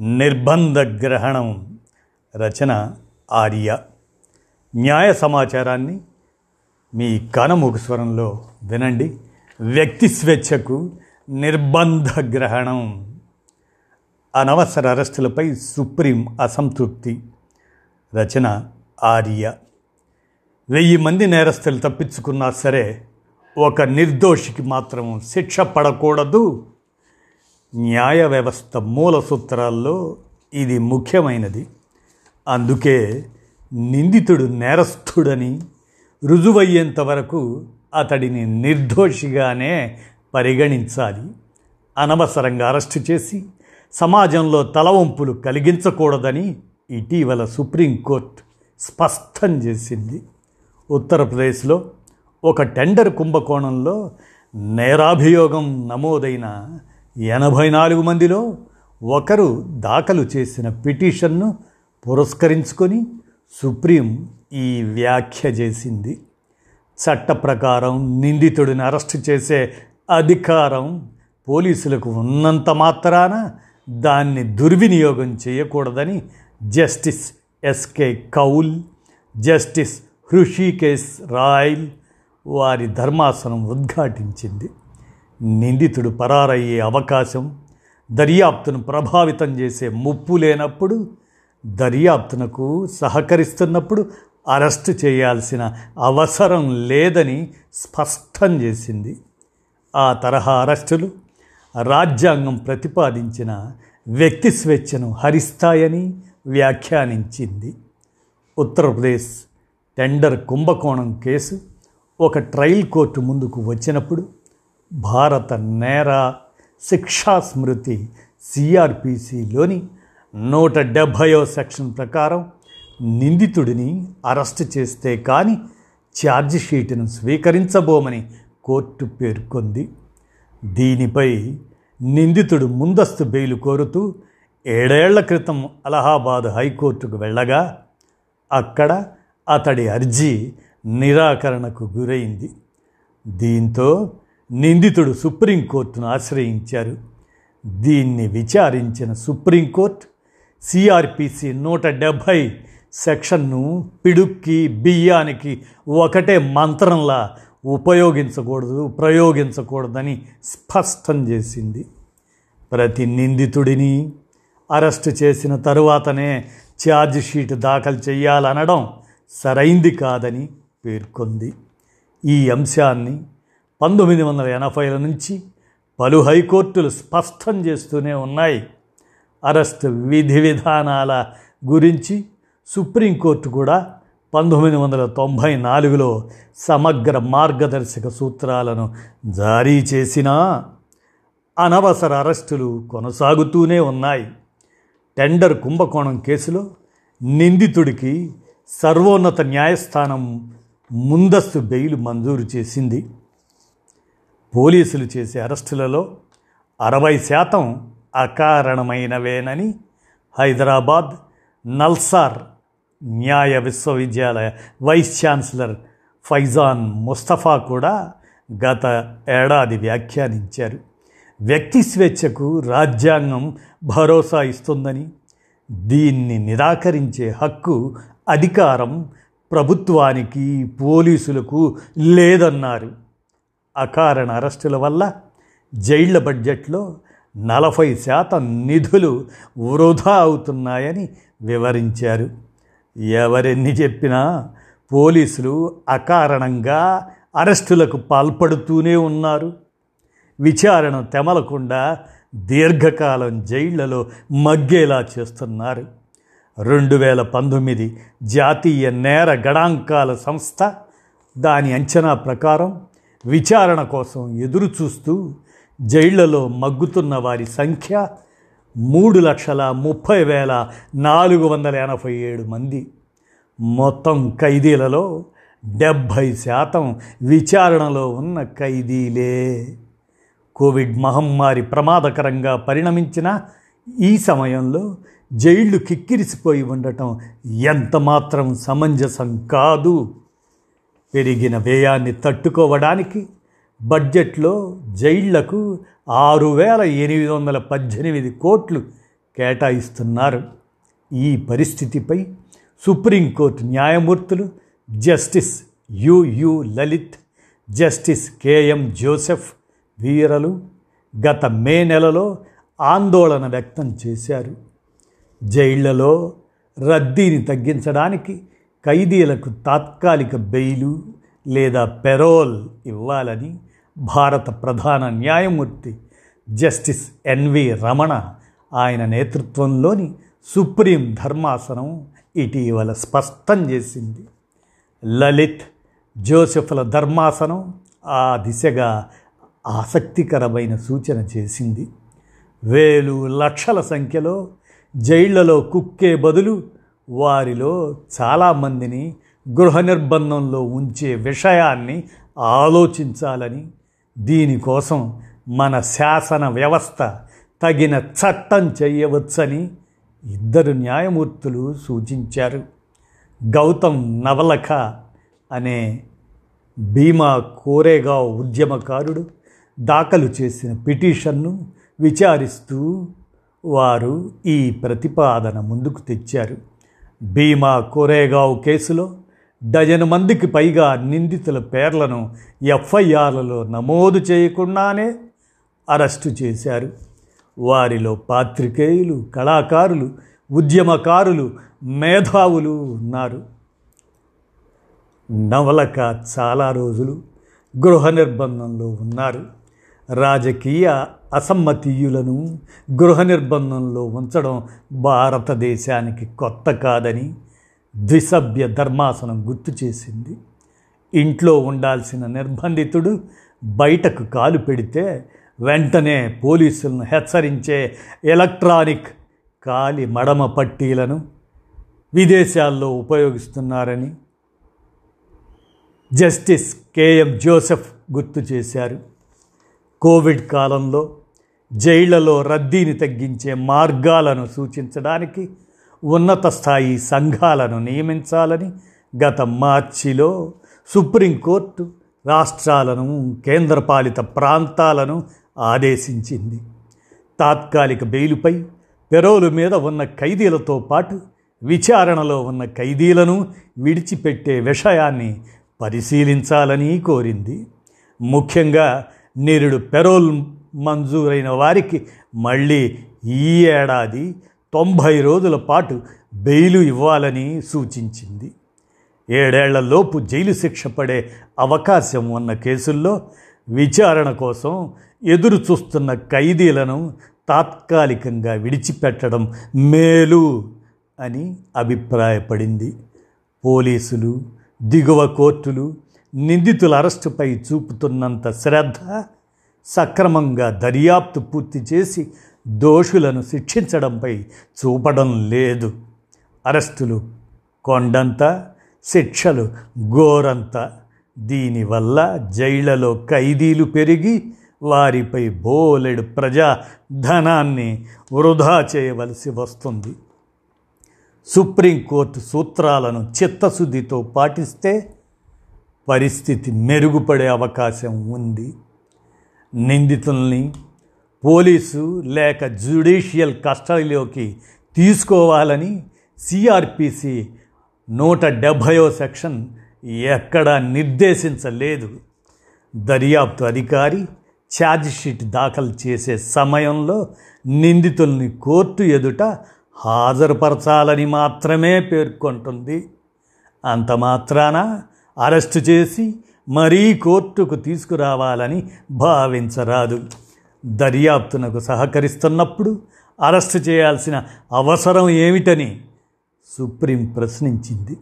నిర్బంధ గ్రహణం రచన ఆర్య. న్యాయ సమాచారాన్ని మీ కనముకు స్వరంలో వినండి. వ్యక్తి స్వేచ్ఛకు నిర్బంధ గ్రహణం అనవసర అరెస్టులపై సుప్రీం అసంతృప్తి. రచన ఆర్య. వెయ్యి మంది నేరస్తులు తప్పించుకున్నా సరే ఒక నిర్దోషికి మాత్రం శిక్ష పడకూడదు. న్యాయ వ్యవస్థ మూల సూత్రాల్లో ఇది ముఖ్యమైనది. అందుకే నిందితుడు నేరస్థుడని రుజువయ్యేంత వరకు అతడిని నిర్దోషిగానే పరిగణించాలి. అనవసరంగా అరెస్టు చేసి సమాజంలో తలవంపులు కలిగించకూడదని ఇటీవల సుప్రీంకోర్టు స్పష్టం చేసింది. ఉత్తరప్రదేశ్లో ఒక టెండర్ కుంభకోణంలో నేరాభియోగం నమోదైన ఎనభై నాలుగు మందిలో ఒకరు దాఖలు చేసిన పిటిషన్ను పురస్కరించుకొని సుప్రీం ఈ వ్యాఖ్య చేసింది. చట్ట ప్రకారం నిందితుడిని అరెస్ట్ చేసే అధికారం పోలీసులకు ఉన్నంత మాత్రాన దాన్ని దుర్వినియోగం చేయకూడదని justice S K Kaul justice Hrishikesh royal వారి ధర్మాసనం ఉద్ఘాటించింది. నిందితుడు పరారయ్యే అవకాశం దర్యాప్తును ప్రభావితం చేసే ముప్పు లేనప్పుడు దర్యాప్తునకు సహకరిస్తున్నప్పుడు అరెస్టు చేయాల్సిన అవసరం లేదని స్పష్టం చేసింది. ఆ తరహా అరెస్టులు రాజ్యాంగం ప్రతిపాదించిన వ్యక్తి స్వేచ్ఛను హరిస్తాయని వ్యాఖ్యానించింది. ఉత్తరప్రదేశ్ టెండర్ కుంభకోణం కేసు ఒక ట్రయల్ కోర్టు ముందుకు వచ్చినప్పుడు భారత నేర శిక్షా స్మృతి సిఆర్పిసిలోని నూట డెబ్భయో సెక్షన్ ప్రకారం నిందితుడిని అరెస్ట్ చేస్తే కానీ ఛార్జిషీటును స్వీకరించబోమని కోర్టు పేర్కొంది. దీనిపై నిందితుడు ముందస్తు బెయిలు కోరుతూ ఏడేళ్ళ క్రితం అలహాబాద్ హైకోర్టుకు వెళ్ళగా అక్కడ అతడి అర్జీ నిరాకరణకు గురైంది. దీంతో నిందితుడు సుప్రీంకోర్టును ఆశ్రయించారు. దీన్ని విచారించిన సుప్రీంకోర్టు సిఆర్పిసి నూట డెబ్భై సెక్షన్ను పిడుక్కి బియ్యానికి ఒకటే మంత్రంలా ఉపయోగించకూడదు ప్రయోగించకూడదని స్పష్టం చేసింది. ప్రతి నిందితుడిని అరెస్టు చేసిన తరువాతనే ఛార్జ్ షీట్ దాఖలు చేయాలనడం సరైంది కాదని పేర్కొంది. ఈ అంశాన్ని పంతొమ్మిది వందల ఎనభైల నుంచి పలు హైకోర్టులు స్పష్టం చేస్తూనే ఉన్నాయి. అరెస్ట్ విధి విధానాల గురించి సుప్రీంకోర్టు కూడా పంతొమ్మిది వందల తొంభై నాలుగులో సమగ్ర మార్గదర్శక సూత్రాలను జారీ చేసినా అనవసర అరెస్టులు కొనసాగుతూనే ఉన్నాయి. టెండర్ కుంభకోణం కేసులో నిందితుడికి సర్వోన్నత న్యాయస్థానం ముందస్తు బెయిల్ మంజూరు చేసింది. పోలీసులు చేసే అరెస్టులలో అరవై శాతం అకారణమైనవేనని హైదరాబాద్ నల్సార్ న్యాయ విశ్వవిద్యాలయ వైస్ ఛాన్సలర్ ఫైజాన్ ముస్తఫా కూడా గత ఏడాది వ్యాఖ్యానించారు. వ్యక్తి స్వేచ్ఛకు రాజ్యాంగం భరోసా ఇస్తుందని దీన్ని నిరాకరించే హక్కు అధికారం ప్రభుత్వానికి పోలీసులకు లేదన్నారు. అకారణ అరెస్టుల వల్ల జైళ్ళ బడ్జెట్లో నలభై శాతం నిధులు వృధా అవుతున్నాయని వివరించారు. ఎవరెన్ని చెప్పినా పోలీసులు అకారణంగా అరెస్టులకు పాల్పడుతూనే ఉన్నారు. విచారణ తెమలకుండా దీర్ఘకాలం జైళ్ళలో మగ్గేలా చేస్తున్నారు. రెండు వేల పంతొమ్మిది జాతీయ నేర గణాంకాల సంస్థ దాని అంచనా ప్రకారం విచారణ కోసం ఎదురు చూస్తూ జైళ్ళలో మగ్గుతున్న వారి సంఖ్య మూడు లక్షల ముప్పై వేల నాలుగు వందల ఎనభై ఏడు మంది. మొత్తం ఖైదీలలో డెబ్భై శాతం విచారణలో ఉన్న ఖైదీలే. కోవిడ్ మహమ్మారి ప్రమాదకరంగా పరిణమించిన ఈ సమయంలో జైళ్ళు కిక్కిరిసిపోయి ఉండటం ఎంతమాత్రం సమంజసం కాదు. పెరిగిన వ్యయాన్ని తట్టుకోవడానికి బడ్జెట్లో జైళ్ళకు ఆరు వేల ఎనిమిది వందల పద్దెనిమిది కోట్లు కేటాయిస్తున్నారు. ఈ పరిస్థితిపై సుప్రీంకోర్టు న్యాయమూర్తులు justice U U Lalit justice K M Joseph వీరలు గత మే నెలలో ఆందోళన వ్యక్తం చేశారు. జైళ్ళలో రద్దీని తగ్గించడానికి ఖైదీలకు తాత్కాలిక బెయిలు లేదా పెరోల్ ఇవ్వాలని భారత ప్రధాన న్యాయమూర్తి జస్టిస్ ఎన్వి రమణ ఆయన నేతృత్వంలోని సుప్రీం ధర్మాసనం ఇటీవల స్పష్టం చేసింది. లలిత్ జోసెఫ్ల ధర్మాసనం ఆ దిశగా ఆసక్తికరమైన సూచన చేసింది. వేలు లక్షల సంఖ్యలో జైళ్ళలో కుక్కే బదులు వారిలో చాలామందిని గృహ నిర్బంధంలో ఉంచే విషయాన్ని ఆలోచించాలని దీనికోసం మన శాసన వ్యవస్థ తగిన చట్టం చేయవచ్చని ఇద్దరు న్యాయమూర్తులు సూచించారు. గౌతమ్ నవలఖ అనే భీమా కోరేగావ్ ఉద్యమకారుడు దాఖలు చేసిన పిటిషన్ను విచారిస్తూ వారు ఈ ప్రతిపాదన ముందుకు తెచ్చారు. భీమా కోరేగావ్ కేసులో డజన్ మందికి పైగా నిందితుల పేర్లను ఎఫ్ఐఆర్లలో నమోదు చేయకుండానే అరెస్టు చేశారు. వారిలో పాత్రికేయులు కళాకారులు ఉద్యమకారులు మేధావులు ఉన్నారు. నవలక చాలా రోజులు గృహ నిర్బంధంలో ఉన్నారు. రాజకీయ అసమ్మతీయులను గృహ నిర్బంధంలో ఉంచడం భారతదేశానికి కొత్త కాదని ద్విసభ్య ధర్మాసనం గుర్తు చేసింది. ఇంట్లో ఉండాల్సిన నిర్బంధితుడు బయటకు కాలు పెడితే వెంటనే పోలీసులను హెచ్చరించే ఎలక్ట్రానిక్ కాలి మడమ పట్టీలను విదేశాల్లో ఉపయోగిస్తున్నారని జస్టిస్ కేఎం జోసెఫ్ గుర్తు చేశారు. కోవిడ్ కాలంలో జైళ్ళలో రద్దీని తగ్గించే మార్గాలను సూచించడానికి ఉన్నత స్థాయి సంఘాలను నియమించాలని గత మార్చిలో సుప్రీంకోర్టు రాష్ట్రాలను కేంద్రపాలిత ప్రాంతాలను ఆదేశించింది. తాత్కాలిక బెయిలుపై పెరోలు మీద ఉన్న ఖైదీలతో పాటు విచారణలో ఉన్న ఖైదీలను విడిచిపెట్టే విషయాన్ని పరిశీలించాలని కోరింది. ముఖ్యంగా నిరుడు పెరోల్ మంజూరైన వారికి మళ్ళీ ఈ ఏడాది తొంభై రోజుల పాటు బెయిలు ఇవ్వాలని సూచించింది. ఏడేళ్ళలోపు జైలు శిక్ష పడే అవకాశం ఉన్న కేసుల్లో విచారణ కోసం ఎదురు చూస్తున్న ఖైదీలను తాత్కాలికంగా విడిచిపెట్టడం మేలు అని అభిప్రాయపడింది. పోలీసులు దిగువ కోర్టులు నిందితుల అరెస్టుపై చూపుతున్నంత శ్రద్ధ సక్రమంగా దర్యాప్తు పూర్తి చేసి దోషులను శిక్షించడంపై చూపడం లేదు. అరెస్టులు కొండంత శిక్షలు ఘోరంత దీనివల్ల జైళ్ళలో ఖైదీలు పెరిగి వారిపై బోలెడు ప్రజా ధనాన్ని వృధా చేయవలసి వస్తుంది. సుప్రీంకోర్టు సూత్రాలను చిత్తశుద్ధితో పాటిస్తే పరిస్థితి మెరుగుపడే అవకాశం ఉంది. నిందితుల్ని పోలీసు లేక జ్యుడిషియల్ కస్టడీలోకి తీసుకోవాలని సిఆర్పిసి నూట డెబ్భయో సెక్షన్ ఎక్కడా నిర్దేశించలేదు. దర్యాప్తు అధికారి ఛార్జ్షీట్ దాఖలు చేసే సమయంలో నిందితుల్ని కోర్టు ఎదుట హాజరుపరచాలని మాత్రమే పేర్కొంటుంది. అంత మాత్రాన అరెస్టు చేసి మరీ కోర్టుకు తీసుకురావాలని భావించరాదు. దర్యాప్తునకు సహకరిస్తున్నప్పుడు అరెస్టు చేయాల్సిన అవసరం ఏమిటని సుప్రీం ప్రశ్నించింది.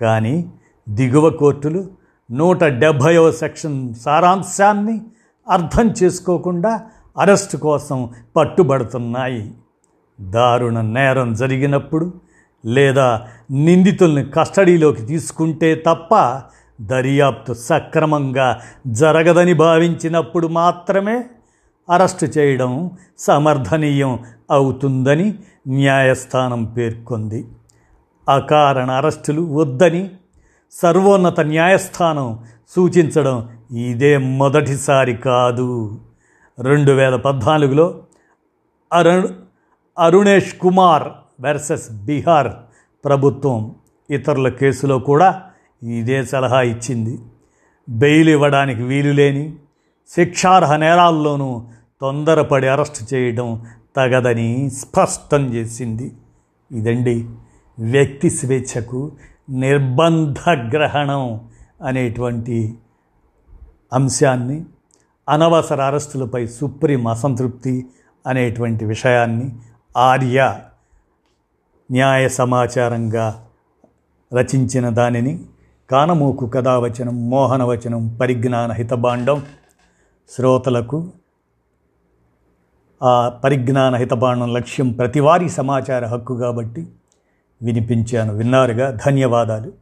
కానీ దిగువ కోర్టులు నూట డెబ్భైవ సెక్షన్ సారాంశాన్ని అర్థం చేసుకోకుండా అరెస్టు కోసం పట్టుబడుతున్నాయి. దారుణ నేరం జరిగినప్పుడు లేదా నిందితుల్ని కస్టడీలోకి తీసుకుంటే తప్ప దర్యాప్తు సక్రమంగా జరగదని భావించినప్పుడు మాత్రమే అరెస్టు చేయడం సమర్థనీయం అవుతుందని న్యాయస్థానం పేర్కొంది. అకారణ అరెస్టులు వద్దని సర్వోన్నత న్యాయస్థానం సూచించడం ఇదే మొదటిసారి కాదు. రెండు వేల పద్నాలుగులో అరుణ్ అరుణేష్ కుమార్ వెర్సెస్ బీహార్ ప్రభుత్వం ఇతరుల కేసులో కూడా ఇదే సలహా ఇచ్చింది. బెయిల్ ఇవ్వడానికి వీలులేని శిక్షార్హ నేరాల్లోనూ తొందరపడి అరెస్ట్ చేయడం తగదని స్పష్టం చేసింది. ఇదండి వ్యక్తి స్వేచ్ఛకు నిర్బంధ గ్రహణం అనేటువంటి అంశాన్ని అనవసర అరెస్టులపై సుప్రీం అసంతృప్తి అనేటువంటి విషయాన్ని ఆర్య న్యాయ సమాచారంగా రచించిన దానిని కానమూకు కథావచనం మోహనవచనం పరిజ్ఞాన హితబాండం శ్రోతలకు ఆ పరిజ్ఞాన హితబాండం లక్ష్యం ప్రతివారీ సమాచార హక్కు కాబట్టి వినిపించాను. విన్నారుగా? ధన్యవాదాలు.